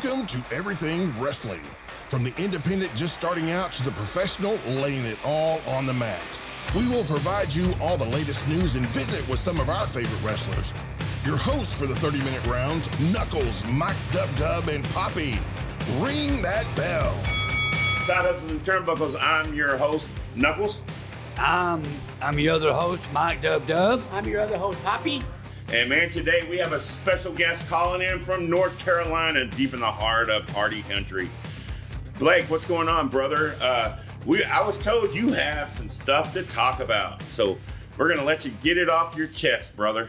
Welcome to Everything Wrestling. From the independent just starting out to the professional laying it all on the mat. We will provide you all the latest news and visit with some of our favorite wrestlers. Your host for the 30 minute rounds, Knuckles, Mike Dub Dub, and Poppy. Ring that bell. Side Hustles and Turnbuckles, I'm your host, Knuckles. I'm I'm your other host, Mike Dub Dub. I'm your other host, Poppy. And man, today we have a special guest calling in from North Carolina, deep in the heart of Hardy Country. Blake, what's going on, brother? Uh, we I was told you have some stuff to talk about, so we're gonna let you get it off your chest, brother.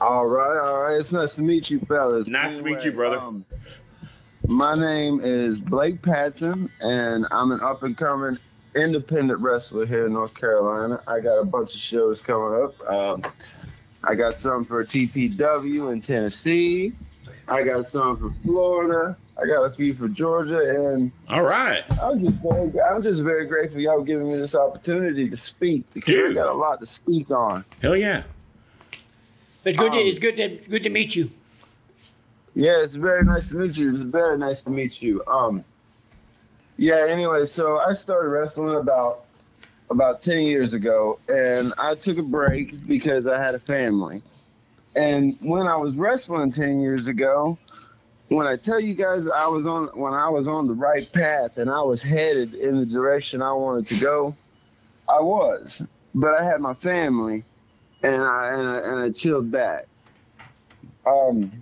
All right, all right. It's nice to meet you, fellas. Nice to meet you, brother. Um, my name is Blake Patsson, and I'm an up and coming independent wrestler here in North Carolina. I got a bunch of shows coming up. Um, I got some for TPW in Tennessee. I got some for Florida. I got a few for Georgia, and All right. I'm just very, I'm just very grateful y'all giving me this opportunity to speak because I Dude. got a lot to speak on. Hell yeah. It's good. to, Um, it's good to good to meet you. Yeah, it's very nice to meet you. It's very nice to meet you. Um, yeah. Anyway, so I started wrestling about about ten years ago, and I took a break because I had a family. And when I was wrestling ten years ago, when I tell you guys I was on when I was on the right path and I was headed in the direction I wanted to go, I was. But I had my family, and I and I, and I chilled back. Um,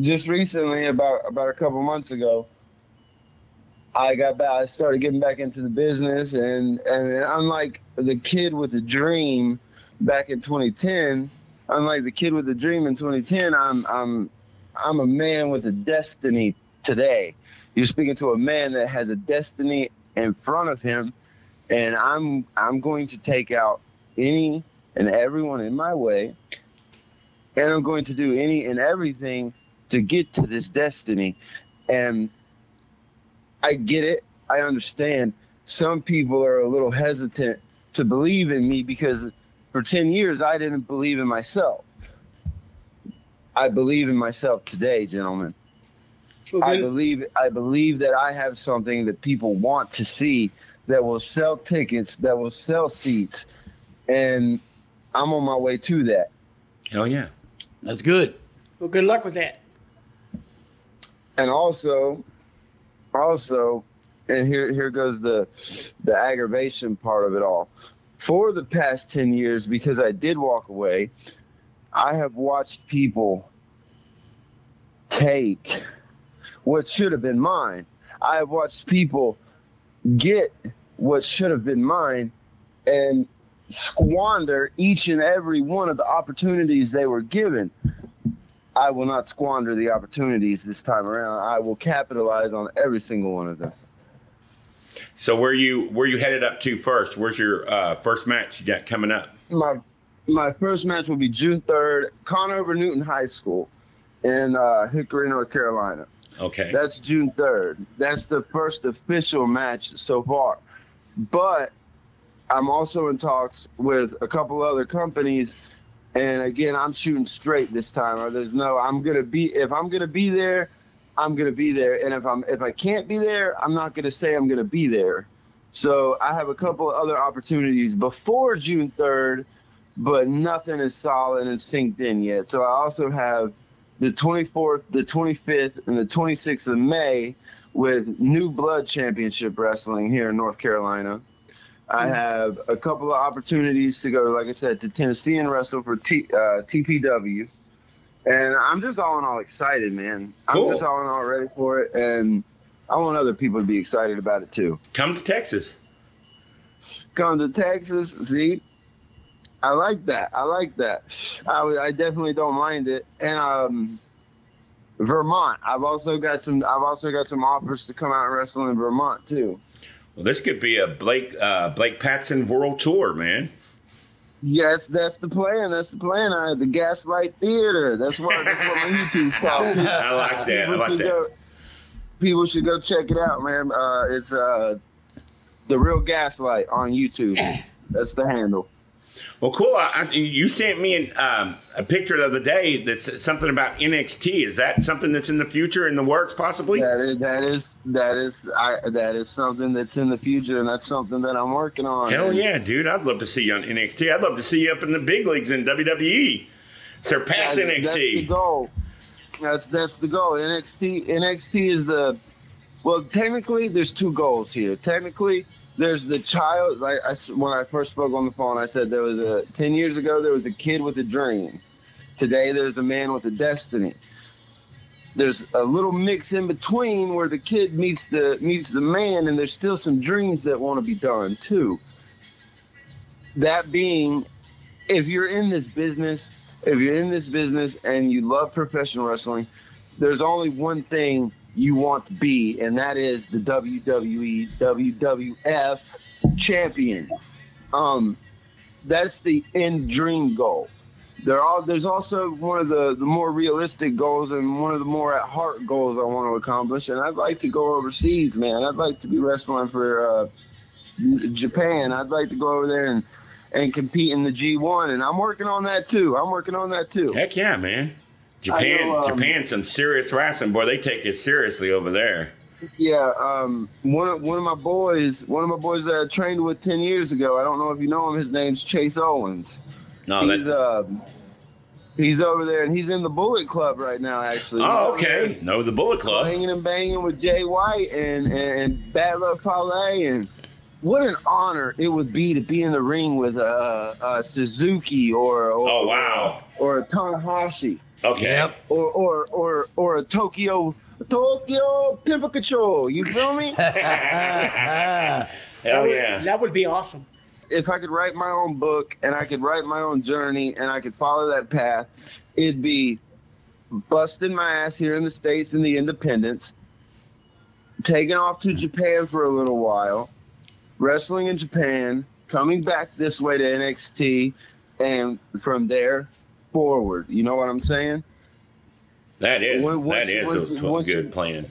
just recently, about about a couple months ago, I got back. I started getting back into the business, and and unlike the kid with the dream back in 2010, unlike the kid with the dream in 2010, I'm I'm I'm a man with a destiny today. You're speaking to a man that has a destiny in front of him, and I'm I'm going to take out any and everyone in my way, and I'm going to do any and everything to get to this destiny. And I get it. I understand. Some people are a little hesitant to believe in me because for 10 years I didn't believe in myself. I believe in myself today, gentlemen. Well, I believe I believe that I have something that people want to see that will sell tickets, that will sell seats, and I'm on my way to that. Hell yeah. That's good. Well, good luck with that. and also also and here here goes the the aggravation part of it all. For the past 10 years because i did walk away i have watched people take what should have been mine. I have watched people get what should have been mine and squander each and every one of the opportunities they were given I will not squander the opportunities this time around. I will capitalize on every single one of them. So where you where you headed up to first? Where's your uh, first match you got coming up? My my first match will be June third, Conover Newton High School in uh, Hickory, North Carolina. Okay. That's June third. That's the first official match so far. But I'm also in talks with a couple other companies, and again, I'm shooting straight this time. Uh, There's no, I'm gonna be if I'm gonna be there, I'm gonna be there, and if I'm if I can't be there, I'm not gonna say I'm gonna be there. So I have a couple of other opportunities before June third, but nothing is solid and synced in yet. So I also have the 24th, the 25th, and the 26th of May with New Blood Championship Wrestling here in North Carolina. I have a couple of opportunities to go, like I said, to Tennessee and wrestle for T, uh, TPW. And I'm just all in all excited, man. Cool. I'm just all in all ready for it. And I want other people to be excited about it too. Come to Texas. Come to Texas, see? I like that. I like that. I, I definitely don't mind it. And um, Vermont. I've also got some. I've also got some offers to come out and wrestle in Vermont too. Well, this could be a Blake uh, Blake Patsson World Tour, man. Yes, that's the plan. That's the plan. I the Gaslight Theater. That's what, that's what my YouTube's called. I like that. I People like should that. go- people should go check it out, man. Uh, it's uh, the real Gaslight on YouTube. That's the handle. Well, cool. I, I, you sent me an, um, a picture the other day that's something about NXT. Is that something that's in the future, in the works, possibly? That is that is that is I that is something that's in the future, and that's something that I'm working on. Hell yeah, dude! I'd love to see you on NXT. I'd love to see you up in the big leagues in WWE. Surpass that's- That's the NXT. goal. That's that's the goal. NXT NXT is the well. Technically, there's two goals here. Technically, there's the child. Like I when I first spoke on the phone, I said there was a ten years ago there was a kid with a dream. Today, there's a man with a destiny. There's a little mix in between where the kid meets the meets the man, and there's still some dreams that want to be done too. That being, if you're in this business, if you're in this business and you love professional wrestling, there's only one thing you want to be, and that is the WWE WWF champion. Um, that's the end dream goal. There are there's also one of the, the more realistic goals and one of the more at heart goals I want to accomplish, and I'd like to go overseas, man. I'd like to be wrestling for uh, Japan. I'd like to go over there and and compete in the G1, and I'm working on that too. I'm working on that too. Heck yeah, man! Japan, know, um, Japan's some serious wrestling, boy. They take it seriously over there. Yeah, um, one of one of my boys, one of my boys that I trained with ten years ago. I don't know if you know him. His name's Chase Owens. No, he's that. um, he's over there, and he's in the Bullet Club right now. Actually. Oh, okay. No, the Bullet Club. Hanging and banging with Jay White and and Bad Luck Fale, and what an honor it would be to be in the ring with a, a Suzuki or, or Oh wow. or a Tanahashi Okay. Yep. or or or or a Tokyo Tokyo Pimpikachu. You feel me? Hell yeah. That would be awesome. if I could write my own book and I could write my own journey and I could follow that path, it'd be busting my ass here in the States in the independents, taking off to Japan for a little while, wrestling in Japan, coming back this way to NXT, and from there forward. You know what I'm saying? That is When- once that you- is once a you- t- once you- good plan.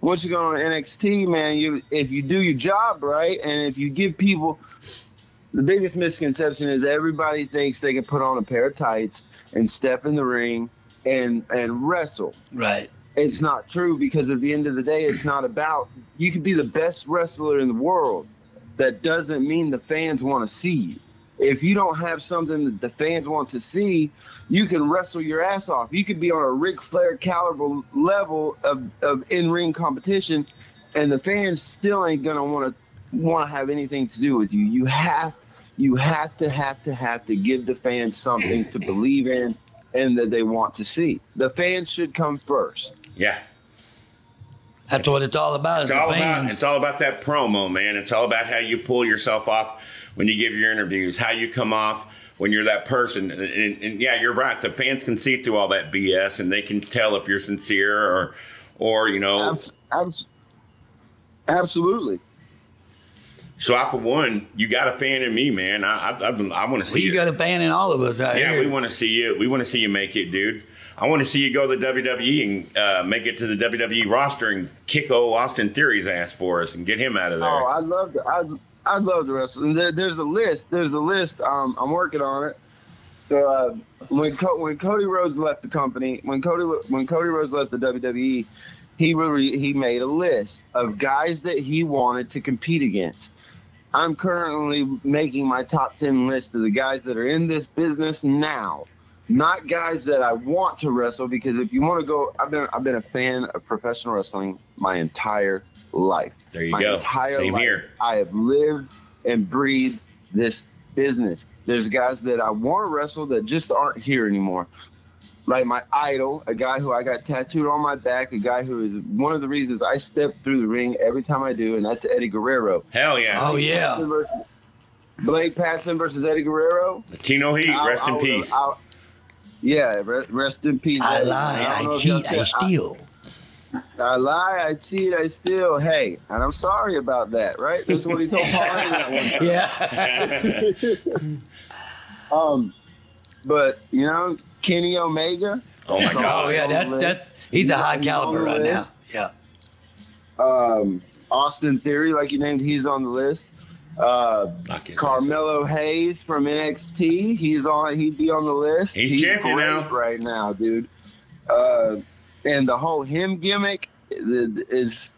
once you go on NXT, man, you if you do your job right, and if you give people, the biggest misconception is everybody thinks they can put on a pair of tights and step in the ring and and wrestle. Right. It's not true because at the end of the day, it's not about you could be the best wrestler in the world. That doesn't mean the fans want to see you. If you don't have something that the fans want to see, you can wrestle your ass off. You could be on a Ric Flair caliber level of, of in ring competition, and the fans still ain't gonna want to want to have anything to do with you. You have you have to have to have to give the fans something to believe in and that they want to see. The fans should come first. Yeah. That's what it's all about. It's is the all about it's all about that promo, man. It's all about how you pull yourself off when you give your interviews, how you come off when you're that person. And, and, and yeah, you're right. The fans can see through all that BS, and they can tell if you're sincere or, or you know. Abs- abs- absolutely. So I, for one, you got a fan in me, man. I I, I, I want to see Well, you you. got a fan in all of us right yeah, here. we want to see you. We want to see you make it, dude. I want to see you go to the WWE and uh, make it to the WWE roster and kick old Austin Theory's ass for us and get him out of there. Oh, I'd love to. I'd love to wrestle. There, there's a list. There's a list. Um, I'm working on it. So uh, when Co- when Cody Rhodes left the company, when Cody when Cody Rhodes left the WWE, he re- he made a list of guys that he wanted to compete against. I'm currently making my top ten list of the guys that are in this business now, not guys that I want to wrestle. Because if you want to go, I've been I've been a fan of professional wrestling my entire life there you my go. entire Same life. here. I have lived and breathed this business. There's guys that I want to wrestle that just aren't here anymore. Like my idol, a guy who I got tattooed on my back, a guy who is one of the reasons I step through the ring every time I do, and that's Eddie Guerrero. Hell yeah. oh yeah. Patsson versus- Blake Patsson versus Eddie Guerrero. Latino Heat, I- rest I in would've- peace. I- yeah, re- rest in peace. I Eddie. lie, don't I cheat, I can- steal. I lie, I cheat, I steal. Hey, and I'm sorry about that, right? That's what he told Paul that one time. Yeah. Um, but you know, Kenny Omega, oh my oh God. yeah, that that he's a high caliber the right now. Yeah. um, Austin Theory, like you named, he's on the list. Uh, Knock his Carmelo Hayes from NXT. He's on. He'd be on the list. He's champion great now. right now, dude. Uh, and the whole him gimmick is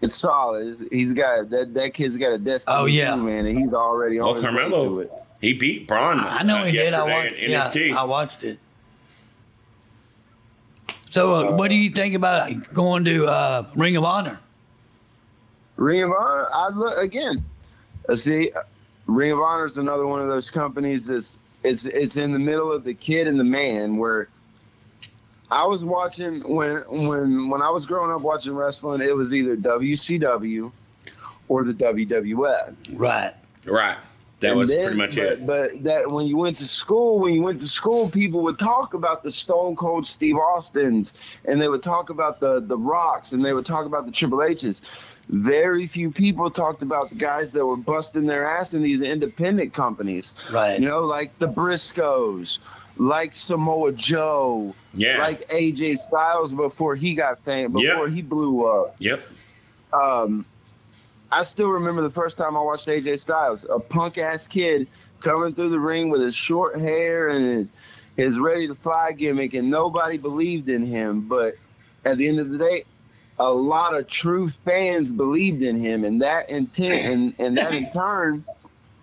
it's solid. It's- He's got that. That kid's got a destiny. Oh, yeah. too, man, and he's already on Well, his way Carmelo- to it. He beat Bron. I know uh, he did. I watched. in Yeah, NXT. I watched it. So, uh, what do you think about going to uh, Ring of Honor? Ring of Honor. I look again. Uh, see, uh, Ring of Honor is another one of those companies that's it's it's in the middle of the kid and the man. Where I was watching when when when I was growing up watching wrestling, it was either WCW or the WWF. Right. Right. That And was then- pretty much but, it. But that when you went to school, when you went to school, people would talk about the Stone Cold Steve Austins, and they would talk about the the Rocks, and they would talk about the Triple H's. Very few people talked about the guys that were busting their ass in these independent companies. Right. You know, like the Briscoes, like Samoa Joe, Yeah. like AJ Styles before he got famous, Yep. before he blew up yep. um, I still remember the first time I watched AJ Styles, a punk ass kid coming through the ring with his short hair and his his ready to fly gimmick, and nobody believed in him. But at the end of the day, a lot of true fans believed in him, and that intent and, and that in turn,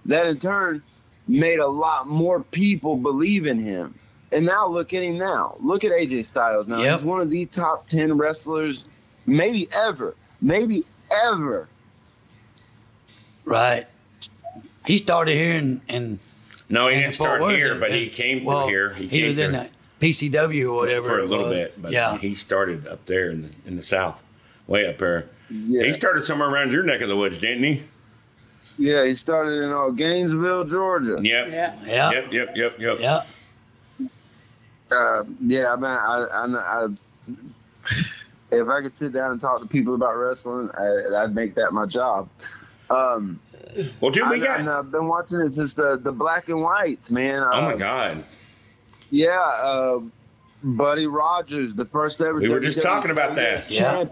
that in turn made a lot more people believe in him. And now look at him now. Look at AJ Styles now. Yep. He's one of the top ten wrestlers, maybe ever, maybe ever. Right. He started here in, in No, he in didn't start Worth, here, but he came well, through here. He, He, came was in through the PCW or whatever for a little bit, but yeah. he started up there in the, in the south, way up there. Yeah. He started somewhere around your neck of the woods, didn't he? Yeah, he started in uh, Gainesville, Georgia. Yep. Yeah. yeah. Yep. Yep. Yep. Yep. Yeah. Uh, yeah, man. I, I, I, if I could sit down and talk to people about wrestling, I, I'd make that my job. Um, Well, dude, we I, got. and I've been watching it since the the black and whites, man. Uh, oh my God. Yeah, uh, Buddy Rogers, the first ever. We were just talking about that. Yeah.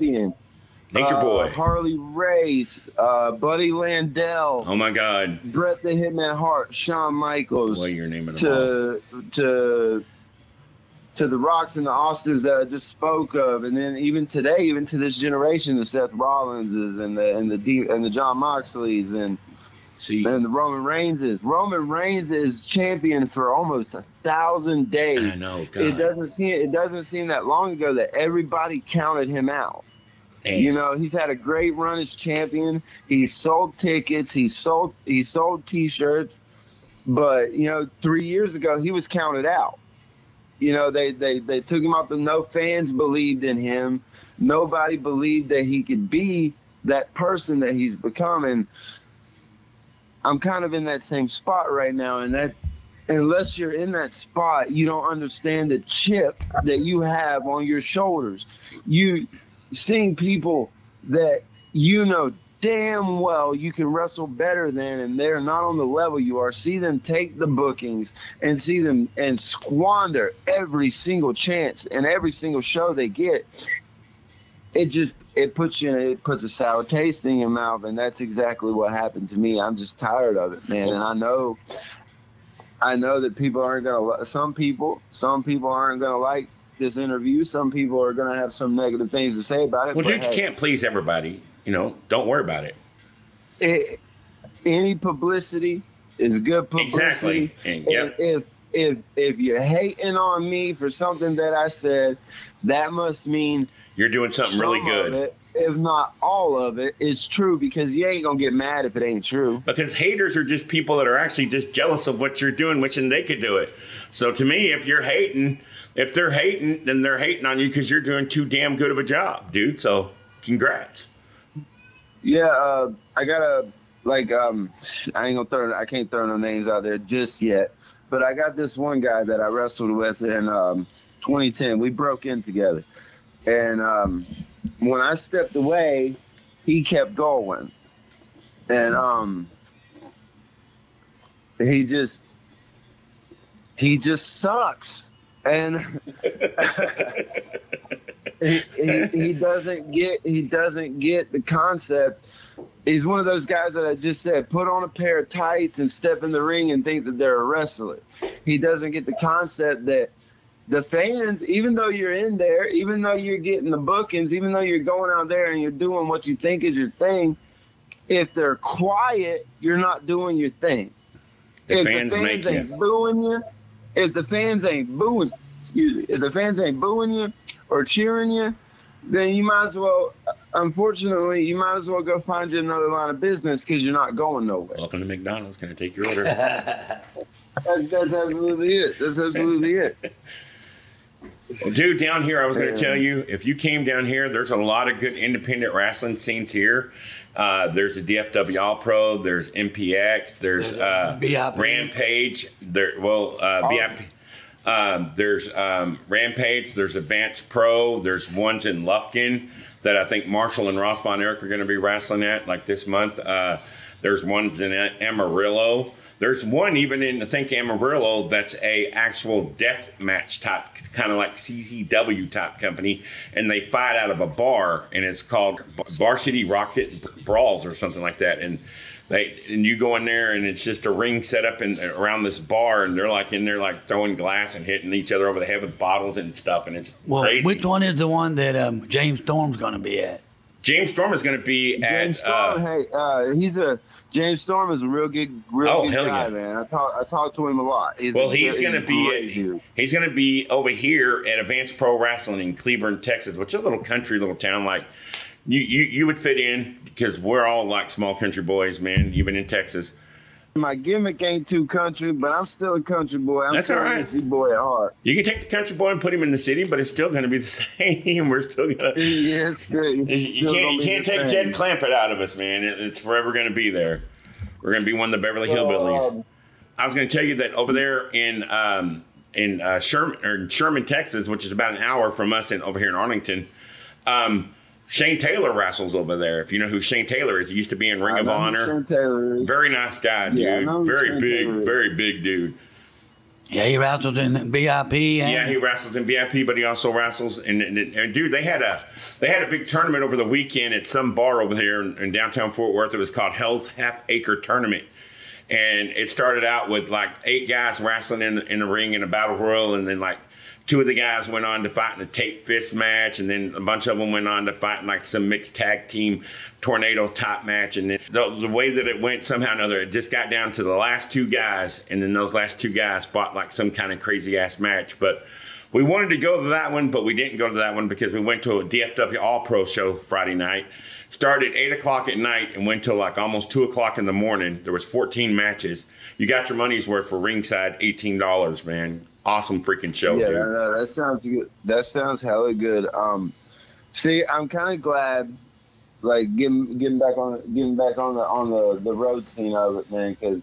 Nature Uh, boy. Harley Race, uh, Buddy Landel, Oh my God. Bret the Hitman Hart, Shawn Michaels. Naming them all. to to to the Rocks and the Austins that I just spoke of, and then even today, even to this generation, the Seth Rollinses and the and the D, and the John Moxleys and See, and the Roman Reigns Roman Reigns is champion for almost a thousand days. I know. It doesn't seem it doesn't seem that long ago that everybody counted him out. Damn. You know, he's had a great run as champion. He sold tickets. He sold he sold T-shirts. But you know, three years ago he was counted out. You know, they they they took him out. The no fans believed in him. Nobody believed that he could be that person that he's becoming. I'm kind of in that same spot right now, and that unless you're in that spot, you don't understand the chip that you have on your shoulders. You seeing people that you know damn well you can wrestle better than and they're not on the level you are see them take the bookings and see them and squander every single chance and every single show they get it just it puts you in it puts a sour taste in your mouth and that's exactly what happened to me. I'm just tired of it man. And i know i know that people aren't gonna some people some people aren't gonna like this interview some people are gonna have some negative things to say about it well, but dude, you can't please everybody. You know, don't worry about it. it, any publicity is good publicity. Exactly. And, yep. if if if you're hating on me for something that I said, that must mean You're doing something really good. it, if not all of it, is true because you ain't gonna get mad if it ain't true. because haters are just people that are actually just jealous of what you're doing, wishing they could do it. So to me, if you're hating, if they're hating, then they're hating on you because you're doing too damn good of a job, dude. So congrats. Yeah, uh, I gotta like um, I ain't gonna throw I can't throw no names out there just yet, but I got this one guy that I wrestled with in um, 2010. We broke in together, and um, when I stepped away, he kept going, and um, he just he just sucks, and he, he he doesn't get he doesn't get the concept He's one of those guys that I just said put on a pair of tights and step in the ring and think that they're a wrestler. He doesn't get the concept that the fans, even though you're in there, even though you're getting the bookings, even though you're going out there and you're doing what you think is your thing, if they're quiet, you're not doing your thing. The if fans the make fans ain't you. booing you, if the fans ain't booing, excuse me, if the fans ain't booing you or cheering you, then you might as well. Unfortunately, you might as well go find you another line of business because you're not going nowhere. Welcome to McDonald's. Can I take your order? That's, that's absolutely it. That's absolutely it. Well, dude, down here, I was going to tell you if you came down here, there's a lot of good independent wrestling scenes here. Uh, there's the DFW All Pro, there's MPX, there's uh, Rampage, there. Well, uh, Oh. VIP. Um, there's um, Rampage, there's Advanced Pro, there's ones in Lufkin that I think Marshall and Ross Von Erich are going to be wrestling at like this month. There's ones in Amarillo. There's one even in I think Amarillo that's a actual death match type, kind of like CCW type company, and they fight out of a bar, and it's called Bar City Rocket Brawls or something like that, and. They, and you go in there and it's just a ring set up in around this bar and they're like in there like throwing glass and hitting each other over the head with bottles and stuff and it's Well, crazy. which one is the one that um, James Storm's going to be at? James Storm is going to be James at Storm, uh, hey, uh, he's a James Storm is a real good, real Oh, good guy, yeah. man. I talk, I talk to him a lot. He's well he's very going to be at, he's going to be over here at Advanced Pro Wrestling in Cleburne, Texas, which is a little country little town like you you, you would fit in because we're all like small country boys, man, even in Texas. My gimmick ain't too country, but I'm still a country boy. I'm That's still all a right. Tennessee boy at heart. You can take the country boy and put him in the city, but it's still going to be the same. We're still going to Yeah, it's good. You It's you can't, you can't take same. Jed Clampett out of us, man. It- It's forever going to be there. We're going to be one of the Beverly So, Hillbillies. um, I was going to tell you that over there in um, in uh, Sherman or in Sherman, Texas, which is about an hour from us, and over here in Arlington, um, Shane Taylor wrestles over there. If you know who Shane Taylor is, he used to be in Ring I of know Honor. Shane Taylor is. Very nice guy, dude. Yeah, I know very Shane big, Taylor very big dude. Yeah, he wrestled in VIP. And Yeah, he wrestles in VIP, but he also wrestles. And, and, and dude, they had a they had a big tournament over the weekend at some bar over here in, in downtown Fort Worth. It was called Hell's Half Acre Tournament, and it started out with like eight guys wrestling in in the ring in a battle royal, and then like two of the guys went on to fight in a tape fist match, and then a bunch of them went on to fight in like some mixed tag team tornado top match. And the, the way that it went, somehow or another, it just got down to the last two guys, and then those last two guys fought like some kind of crazy ass match. But we wanted to go to that one, but we didn't go to that one because we went to a DFW All Pro show Friday night. Started at eight o'clock at night and went till like almost two o'clock in the morning. There was 14 matches. You got your money's worth for ringside, eighteen dollars, man. Awesome freaking show, yeah, dude. no, no, that sounds good. That sounds hella good. Um, see, I'm kind of glad, like getting getting back on getting back on the on the the road scene of it, man, because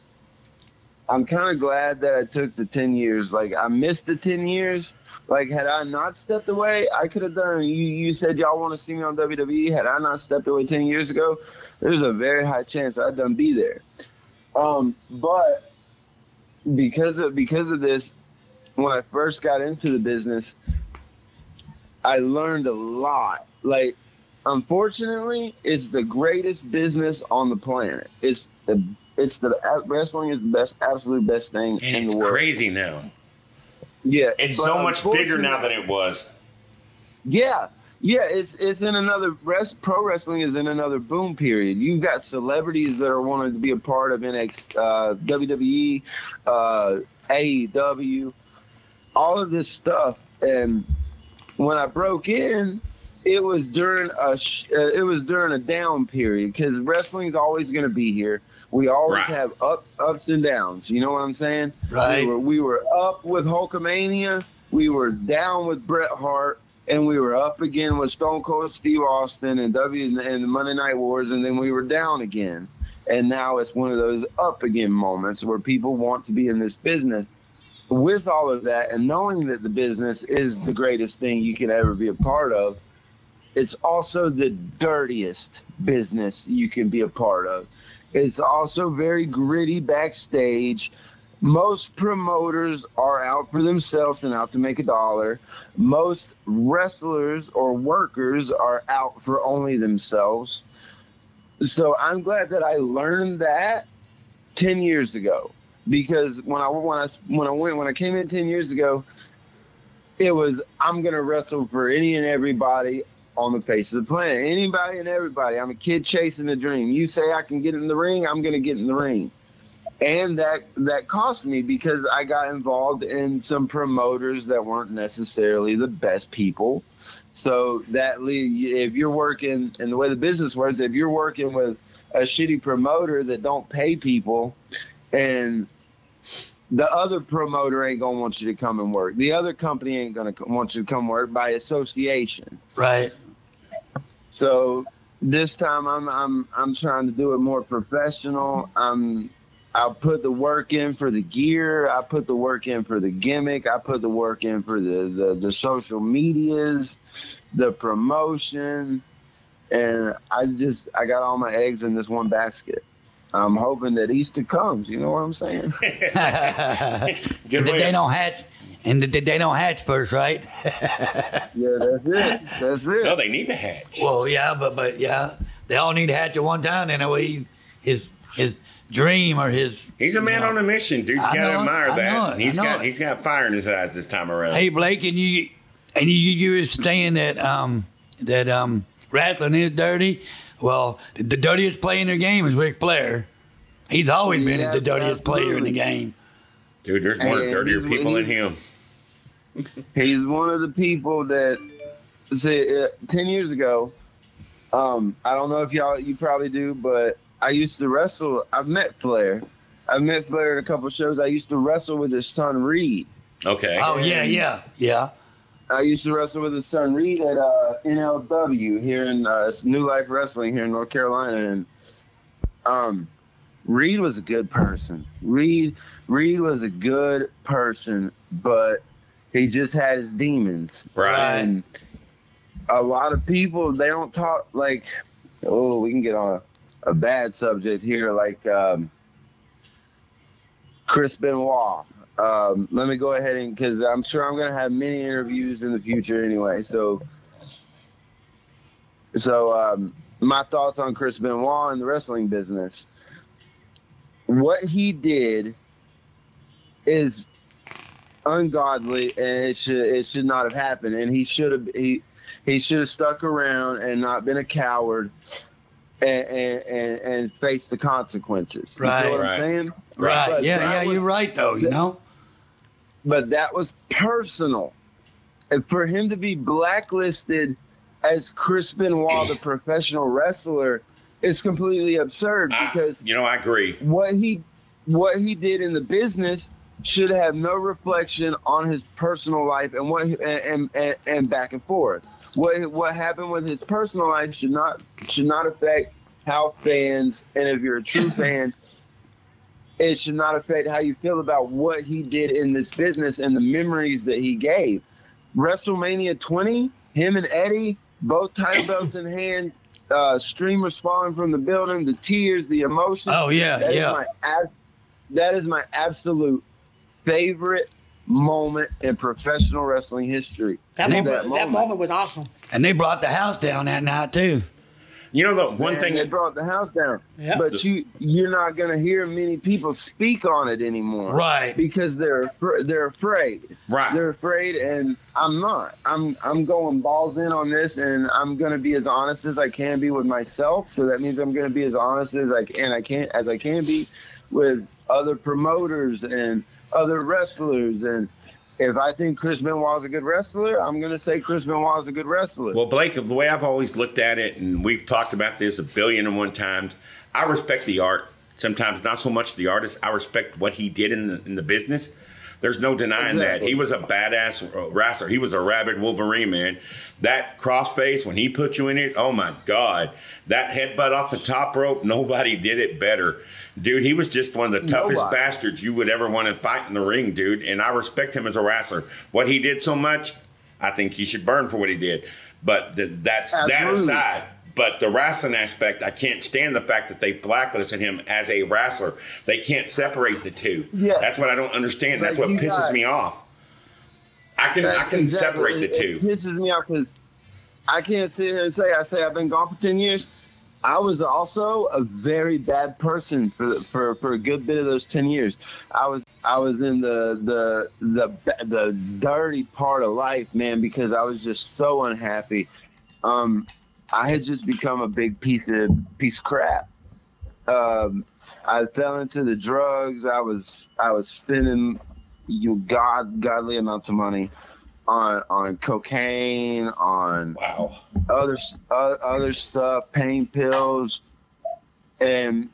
I'm kind of glad that I took the ten years. Like I missed the ten years. Like had I not stepped away, I could have done. You you said y'all want to see me on WWE. Had I not stepped away ten years ago, there's a very high chance I'd done be there. Um, but because of because of this, when I first got into the business, I learned a lot. Like, unfortunately, it's the greatest business on the planet. It's the it's the wrestling is the best, absolute best thing And in the world. crazy now. Yeah, It's so much bigger now than it was. Yeah, yeah, it's it's in another rest. Pro wrestling is in another boom period. You've got celebrities that are wanting to be a part of NX, uh, WWE, uh, AEW, all of this stuff. And when I broke in, it was during a sh- uh, it was during a down period because wrestling is always going to be here. We always Right. have up ups and downs. You know what I'm saying? Right. We were, we were up with Hulkamania. We were down with Bret Hart. And we were up again with Stone Cold Steve Austin and W and the Monday Night Wars. And then we were down again. And now it's one of those up again moments where people want to be in this business. With all of that, and knowing that the business is the greatest thing you can ever be a part of, it's also the dirtiest business you can be a part of. It's also very gritty backstage. Most promoters are out for themselves and out to make a dollar. Most wrestlers or workers are out for only themselves. so I'm glad that I learned that ten years ago because when I when I when I went when I came in ten years ago, it was I'm gonna wrestle for any and everybody on the face of the planet, anybody and everybody. I'm a kid chasing a dream. You say I can get in the ring, I'm gonna get in the ring, and that that cost me because I got involved in some promoters that weren't necessarily the best people. So that if you're working and the way the business works, if you're working with a shitty promoter that don't pay people, and the other promoter ain't gonna want you to come and work. The other company ain't gonna want you to come work by association. Right. So this time I'm I'm I'm trying to do it more professional. I'm I'll put the work in for the gear. I put the work in for the gimmick. I put the work in for the the, the social medias, the promotion, and I just I got all my eggs in this one basket. I'm hoping that Easter comes. You know what I'm saying? Good They, they don't hatch, and they, they don't hatch first, right? Yeah, that's it. That's it. no, they need to hatch. Well, yeah, but but yeah, they all need to hatch at one time. And way his his dream or his He's a man know. on a mission, dude. You I gotta know it. admire that. know it. He's I got it. he's got fire in his eyes this time around. Hey Blake, and you and you you were saying that um that um wrestling is dirty. Well, the dirtiest player in the game is Ric Flair. He's always been Yes, the dirtiest player in the game. Dude, there's more Hey, dirtier people than him. He's one of the people that say uh, ten years ago. Um, I don't know if y'all you probably do, but I used to wrestle. I've met Flair. I've met Flair at a couple shows. I used to wrestle with his son Reid. Okay. Oh yeah, yeah, yeah. I used to wrestle with his son Reid at uh, NLW here in uh, New Life Wrestling here in North Carolina, and um, Reid was a good person. Reid Reid was a good person, but he just had his demons. Right. And a lot of people they don't talk like oh we can get on a, a bad subject here like um, Chris Benoit. Um, let me go ahead and because I'm sure I'm gonna have many interviews in the future anyway. So so um, my thoughts on Chris Benoit and the wrestling business. What he did is ungodly and it should it should not have happened and he should have he he should have stuck around and not been a coward and and, and, faced the consequences. You Right. know what Right. I'm saying? Right. But yeah, yeah. was- You're right though. You know. But that was personal. And for him to be blacklisted as Chris Benoit, the professional wrestler, is completely absurd I- because you know, I agree. what he what he did in the business should have no reflection on his personal life and what and and, and back and forth. What what happened with his personal life should not should not affect how fans and if you're a true fan, it should not affect how you feel about what he did in this business and the memories that he gave. WrestleMania 20, him and Eddie, both title belts in hand, uh, streamers falling from the building, the tears, the emotion. Oh yeah, That is yeah. my ab- that is my absolute favorite moment in professional wrestling history. That, And they- moment, that that moment. moment was awesome. And they brought the house down that night too. You know the one Man, thing they brought the house down, Yeah. but you you're not gonna hear many people speak on it anymore, Right. Because they're they're afraid. Right. They're afraid, and I'm not. I'm I'm going balls in on this, and I'm gonna be as honest as I can be with myself. So that means I'm gonna be as honest as I can. I can as I can be with other promoters and other wrestlers. And if I think Chris Benoit is a good wrestler, I'm gonna say Chris Benoit is a good wrestler. Well, Blake, the way I've always looked at it, and we've talked about this a billion and one times, I respect the art. Sometimes not so much the artist. I respect what he did in the in the business. There's no denying that he was a badass wrestler. He was a rabid Wolverine, man. That crossface when he put you in it, oh my god! That headbutt off the top rope, nobody did it better, dude. He was just one of the toughest Nobody. bastards you would ever want to fight in the ring, dude. And I respect him as a wrestler. What he did so much, I think he should burn for what he did. But th- that's that aside. But the wrestling aspect, I can't stand the fact that they blacklisted him as a wrestler. They can't separate the two. Yeah. That's what I don't understand. That's what pisses got- me off. I can I can exactly. separate the It- two. It pisses me off because I can't sit here and say I say I've been gone for ten years. I was also a very bad person for for for a good bit of those ten years. I was I was in the the the the dirty part of life, man, because I was just so unhappy. Um, I had just become a big piece of piece of crap. Um, I fell into the drugs. I was I was spending you god godly amounts of money on on cocaine, on Wow. other uh, other stuff, pain pills, and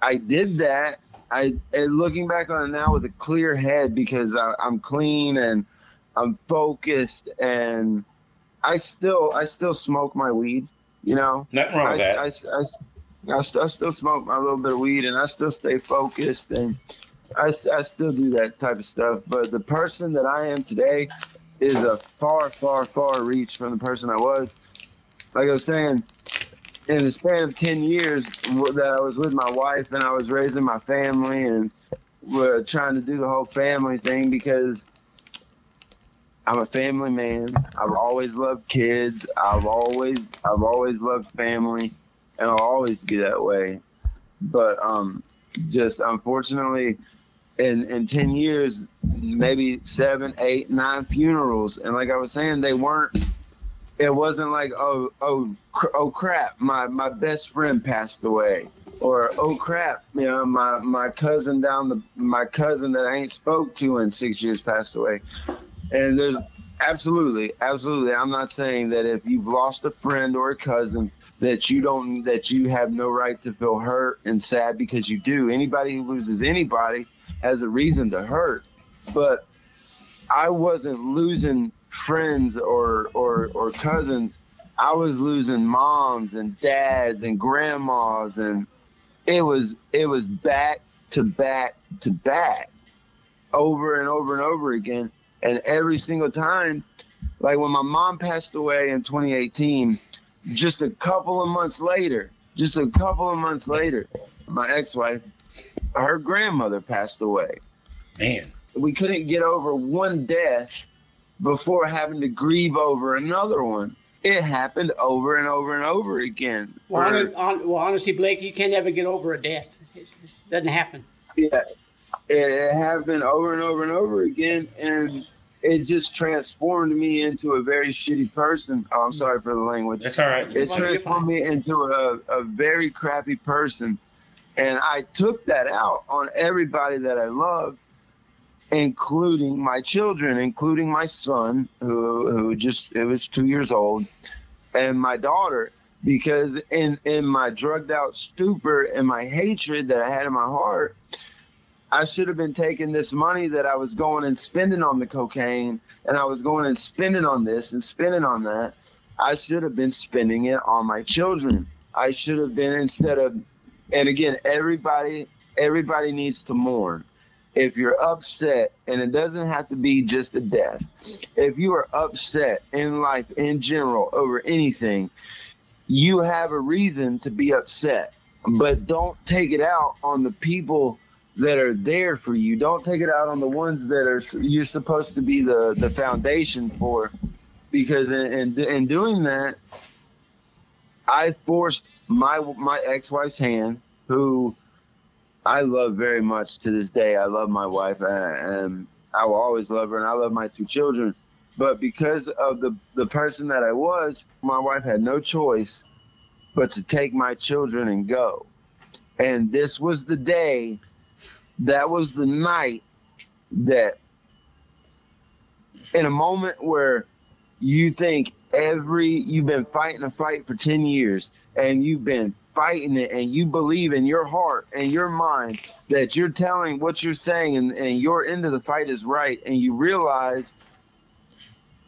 I did that. I and looking back on it now with a clear head because I, I'm clean and I'm focused, and I still I still smoke my weed. You know, Nothing wrong I, with that. I, I, I, I still smoke my little bit of weed, and I still stay focused, and I, I still do that type of stuff. But the person that I am today is a far, far, far reach from the person I was. Like I was saying, in the span of 10 years that I was with my wife and I was raising my family and we're trying to do the whole family thing because I'm a family man. I've always loved kids. I've always I've always loved family and I'll always be that way. But um just unfortunately in in 10 years maybe seven, eight, nine funerals. And like I was saying they weren't it wasn't like oh oh cr- oh crap my my best friend passed away. Or oh crap you know my my cousin down the my cousin that I ain't spoke to in 6 years passed away. And there's absolutely absolutely I'm not saying that if you've lost a friend or a cousin that you don't that you have no right to feel hurt and sad because you do. Anybody who loses anybody has a reason to hurt but I wasn't losing friends or or or cousins. I was losing moms and dads and grandmas and it was it was back to back to back over and over and over again and every single time like when my mom passed away in 2018 just a couple of months later just a couple of months later my ex-wife her grandmother passed away Man. we couldn't get over one death before having to grieve over another one. It happened over and over and over again. Well, For- hon- hon- well, honestly, Blake, you can't ever get over a death. It it doesn't happen. yeah, it, it happened over and over and over again, and it just transformed me into a very shitty person. Oh, I'm sorry for the language. That's all right. It transformed me into a, a very crappy person. And I took that out on everybody that I loved, including my children, including my son, who, who just it was two years old, and my daughter, because in, in my drugged out stupor and my hatred that I had in my heart, I should have been taking this money that I was going and spending on the cocaine, and I was going and spending on this and spending on that. I should have been spending it on my children. I should have been instead of, and again, everybody, everybody needs to mourn. If you're upset, and it doesn't have to be just a death, if you are upset in life in general over anything, you have a reason to be upset. But don't take it out on the people that are there for you. Don't take it out on the ones that are you're supposed to be the the foundation for, because in in, in doing that, I forced my my ex-wife's hand, who I love very much to this day. I love my wife, uh, and I will always love her, and I love my two children. But because of the the person that I was, my wife had no choice but to take my children and go. And this was the day, that was the night that, in a moment where you think every you've been fighting a fight for 10 years and you've been fighting it and you believe in your heart and your mind that you're telling what you're saying and, and your end of the fight is right and you realize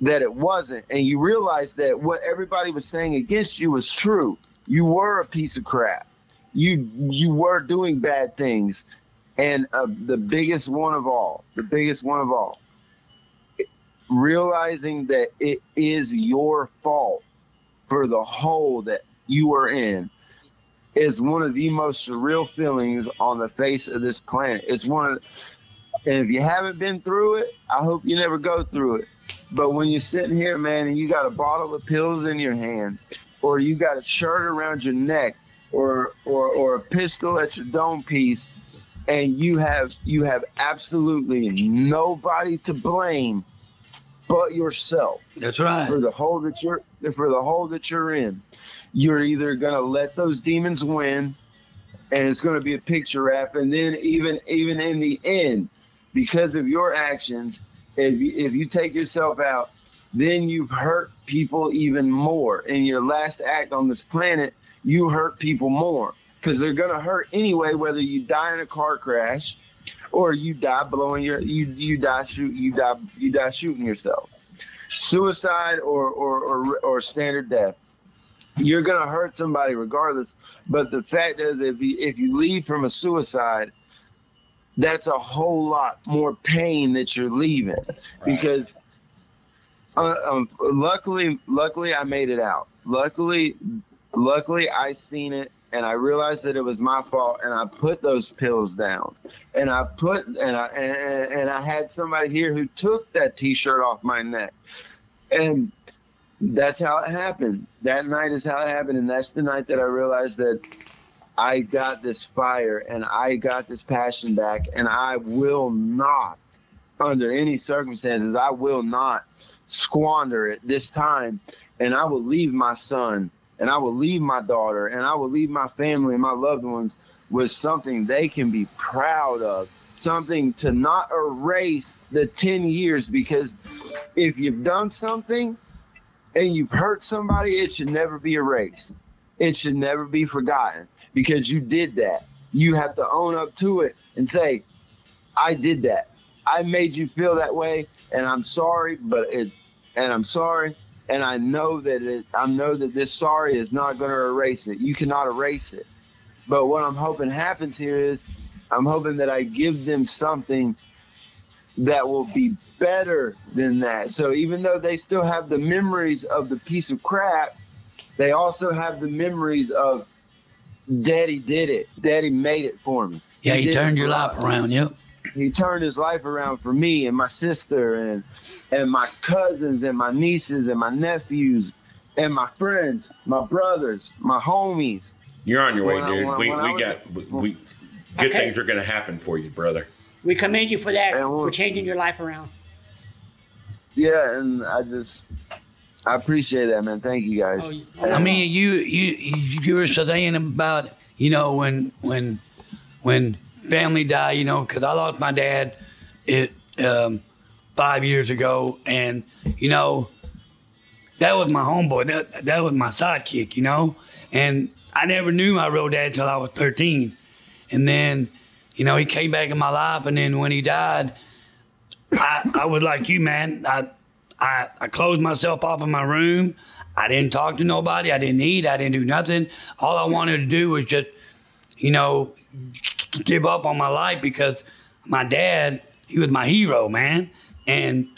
that it wasn't and you realize that what everybody was saying against you was true. You were a piece of crap. You you were doing bad things and uh, the biggest one of all the biggest one of all realizing that it is your fault for the hole that you are in is one of the most surreal feelings on the face of this planet. It's one of, and if you haven't been through it, I hope you never go through it. But when you're sitting here, man, and you got a bottle of pills in your hand, or you got a shirt around your neck or or or a pistol at your dome piece, and you have you have absolutely nobody to blame but yourself That's right. for the hole that you're for the hole that you're in. You're either gonna let those demons win, and it's gonna be a picture wrap, and then even even in the end, because of your actions, if you, if you take yourself out, then you've hurt people even more. In your last act on this planet, you hurt people more because they're gonna hurt anyway, whether you die in a car crash or you die blowing your you you die shoot you die you die shooting yourself suicide or or or, or standard death you're gonna hurt somebody regardless. But the fact is if you if you leave from a suicide that's a whole lot more pain that you're leaving. Because uh, um, luckily luckily i made it out. Luckily luckily i seen it and I realized that it was my fault, and I put those pills down, and I put and I and, and I had somebody here who took that T-shirt off my neck, and that's how it happened. That night is how it happened, and that's the night that I realized that I got this fire and I got this passion back, and I will not, under any circumstances, I will not squander it this time, and I will leave my son and I will leave my daughter and I will leave my family and my loved ones with something they can be proud of, something to not erase the 10 years because if you've done something and you've hurt somebody, it should never be erased. It should never be forgotten because you did that. You have to own up to it and say, I did that. I made you feel that way and I'm sorry, but it and I'm sorry and I know that it, I know that this sorry is not going to erase it. You cannot erase it. But what I'm hoping happens here is I'm hoping that I give them something that will be better than that. So even though they still have the memories of the piece of crap, they also have the memories of Daddy did it. Daddy made it for me. Yeah, he did it turned your life around. Yep. he turned his life around for me and my sister and and my cousins and my nieces and my nephews and my friends, my brothers, my homies. You're on your way, When I- dude. when- we when we got we, we good Okay. things are going to happen for you, brother. We commend you for that, And for changing your life around. Yeah, and I just I appreciate that, man. Thank you guys. Oh, you- I mean, you you you were saying about you know when when when family die, you know, because I lost my dad it um, five years ago, and you know that was my homeboy. That that was my sidekick, you know, and I never knew my real dad till I was thirteen, and then you know he came back in my life, and then when he died, I I was like you, man. I I, I closed myself off in my room. I didn't talk to nobody. I didn't eat. I didn't do nothing. All I wanted to do was just, you know, give up on my life because my dad, he was my hero, man. And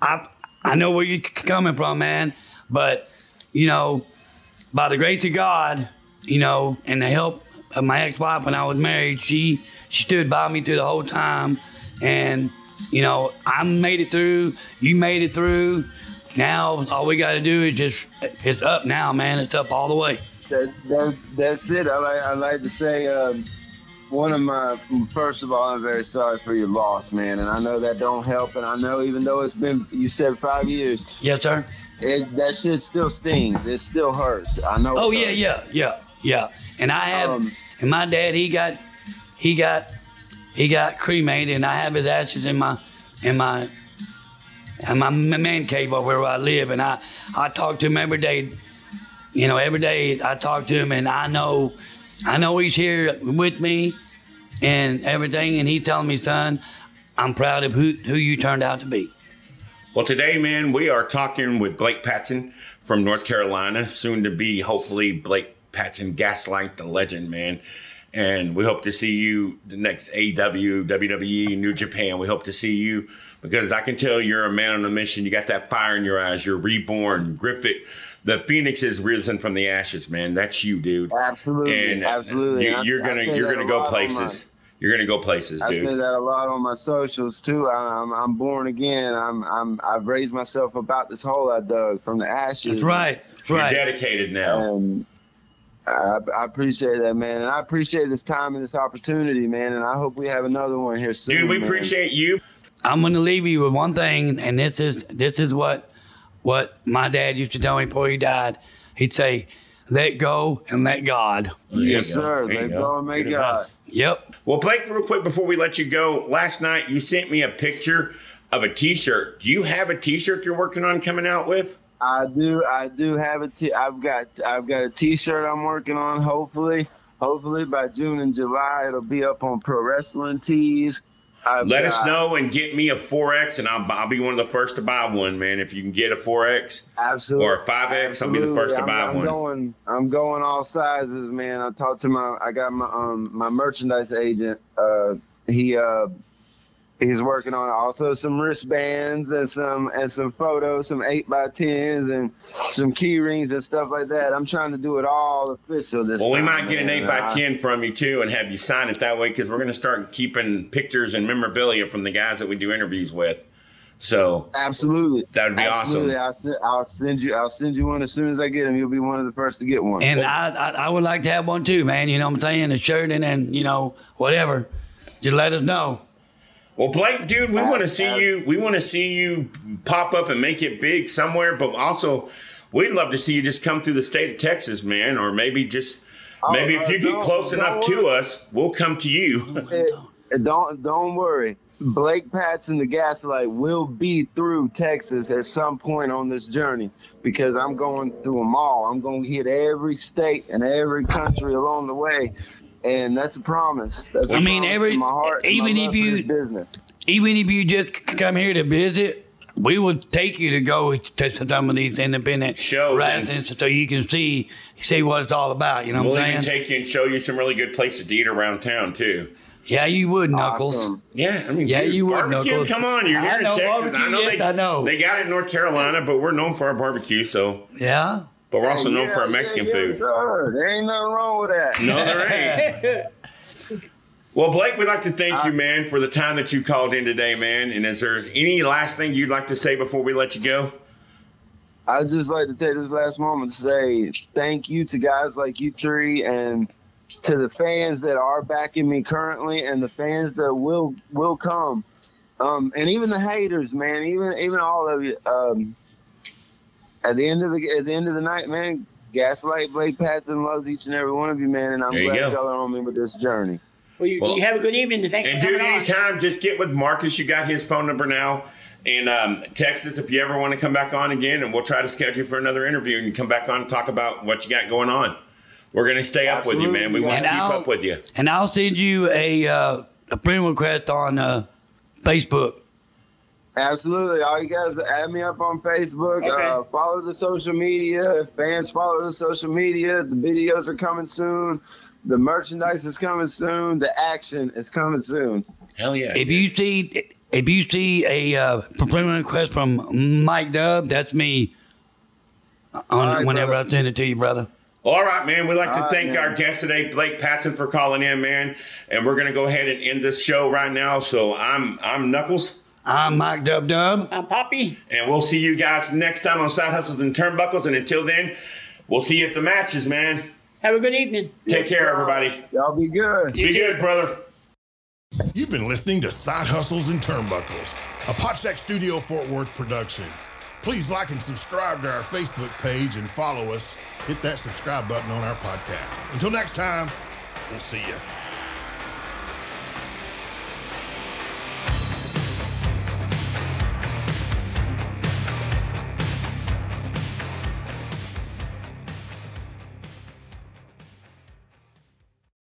I, I know where you're coming from, man. But, you know, by the grace of God, you know, and the help of my ex-wife when I was married, she she stood by me through the whole time, and you know, I made it through. You made it through. Now all we got to do is just it's up now, man. It's up all the way. that, that that's it. I like I like to say um, one of my first of all, I'm very sorry for your loss, man, and I know that don't help, and I know even though it's been you said five years, Yes, sir. it that shit still stings. It still hurts. I know. Oh yeah, yeah, yeah, yeah. And I have, Um, and my dad, he got, he got, he got cremated, and I have his ashes in my, in my, in my man cave over where I live, and I, I talk to him every day. You know, every day I talk to him, and I know, I know he's here with me, and everything, and he telling me, son, I'm proud of who who you turned out to be. Well, today, man, we are talking with Blake Patsson from North Carolina, soon to be, hopefully, Blake Patsson Gaslight, the legend, man. And we hope to see you the next AEW, WWE, New Japan. We hope to see you because I can tell you're a man on a mission. You got that fire in your eyes. You're reborn. Griffith, the phoenix is risen from the ashes, man. That's you, dude. Absolutely, And uh, absolutely. You, you're I gonna you're gonna go on my- places. You're gonna go places, dude. I say that a lot on my socials too. I'm I'm born again. I'm I'm I've raised myself about this hole I dug from the ashes. That's right. That's You're right. dedicated now. And I, I appreciate that, man, and I appreciate this time and this opportunity, man. And I hope we have another one here soon. Dude, we man. appreciate you. I'm going to leave you with one thing, and this is this is what what my dad used to tell me before he died. He'd say, "Let go and let God." There Yes, go. sir. There Let go. go and make Good God. advice. Yep. Well, Blake, real quick before we let you go, last night you sent me a picture of a T-shirt. Do you have a T-shirt you're working on coming out with? I do. I do have a. T- I've got. I've got a T-shirt I'm working on. Hopefully, hopefully by June and July it'll be up on Pro Wrestling Tees. I've Let us know and get me a 4X, and I'll, I'll be one of the first to buy one, man. If you can get a 4X Absolutely. or a 5X, I'll be the first to buy I'm, I'm one. Going, I'm going all sizes, man. I talked to my, I got my um my merchandise agent. Uh, he uh, he's working on also some wristbands and some and some photos, some eight by tens and some key rings and stuff like that. I'm trying to do it all official this Well, we time. might get an 8 by I- 10 from you too and have you sign it that way because we're going to start keeping pictures and memorabilia from the guys that we do interviews with. So Absolutely. That would be Absolutely. awesome. I'll, send, I'll send you. I'll send you one as soon as I get them. You'll be one of the first to get one. And I, I I would like to have one too, man. You know what I'm saying? A shirt and then you know whatever. Just let us know. Well, Blake, dude, we want to see you. We want to see you pop up and make it big somewhere. But also, we'd love to see you just come through the state of Texas, man. Or maybe just Oh, maybe if you get close enough to us, we'll come to you. It- it don't don't worry. Blake Patsson the Gaslight will be through Texas at some point on this journey because I'm going through them all. I'm going to hit every state and every country along the way, and that's a promise. That's a I mean, promise every- my heart, and my even if you- business. Even if you just come here to visit, we would take you to go to some of these independent Shows residents so you can see see what it's all about. You know we'll what I'm even saying? take you and show you some really good places to eat around town too. yeah, you would, Knuckles. Awesome. Yeah, I mean, Yeah, dude, you would, barbecue. Knuckles. Come on, you're I here in know Texas. I know yes, they, I know. they got it in North Carolina, but we're known for our barbecue. So, Yeah. But we're also known for our Mexican yeah, food. Sure. There ain't nothing wrong with that. No, there ain't. Well, Blake, we'd like to thank you, man, for the time that you called in today, man. And is there any last thing you'd like to say before we let you go? I'd just like to take this last moment to say thank you to guys like you three and to the fans that are backing me currently and the fans that will will come. Um, and even the haters, man, even even all of you. Um, at the end of the at the end of the night, man, Gaslight Blake Patsson loves each and every one of you, man, and I'm There glad y'all are on me with this journey. Well, you, Well- you have a good evening and thanks And for dude, coming on. anytime, just get with Marcus. You got his phone number now. And um, text us if you ever want to come back on again, and we'll try to schedule you for another interview and you come back on and talk about what you got going on. We're going to stay up with you, man. We want to And keep I'll- up with you. And I'll send you a uh, a friend request on uh, Facebook. Absolutely. All you guys add me up on Facebook. Okay. Uh, follow the social media. If fans follow the social media, the videos are coming soon. The merchandise is coming soon. The action is coming soon. Hell yeah. If you see if you see a uh, friend request from Mike Dub, that's me. On All right, whenever brother. I send it to you, brother. All right, man. We'd like to All right, thank man. our guest today, Blake Patsson, for calling in, man. And we're going to go ahead and end this show right now. So I'm I'm Knuckles, I'm Mike Dub Dub. I'm Poppy. and we'll see you guys next time on Side Hustles and Turnbuckles. And until then, we'll see you at the matches, man. Have a good evening. Take care, everybody. Y'all be good. You Be good, brother. You've been listening to Side Hustles and Turnbuckles, a Potsack Studio Fort Worth production. Please like and subscribe to our Facebook page and follow us. Hit that subscribe button on our podcast. Until next time, we'll see you.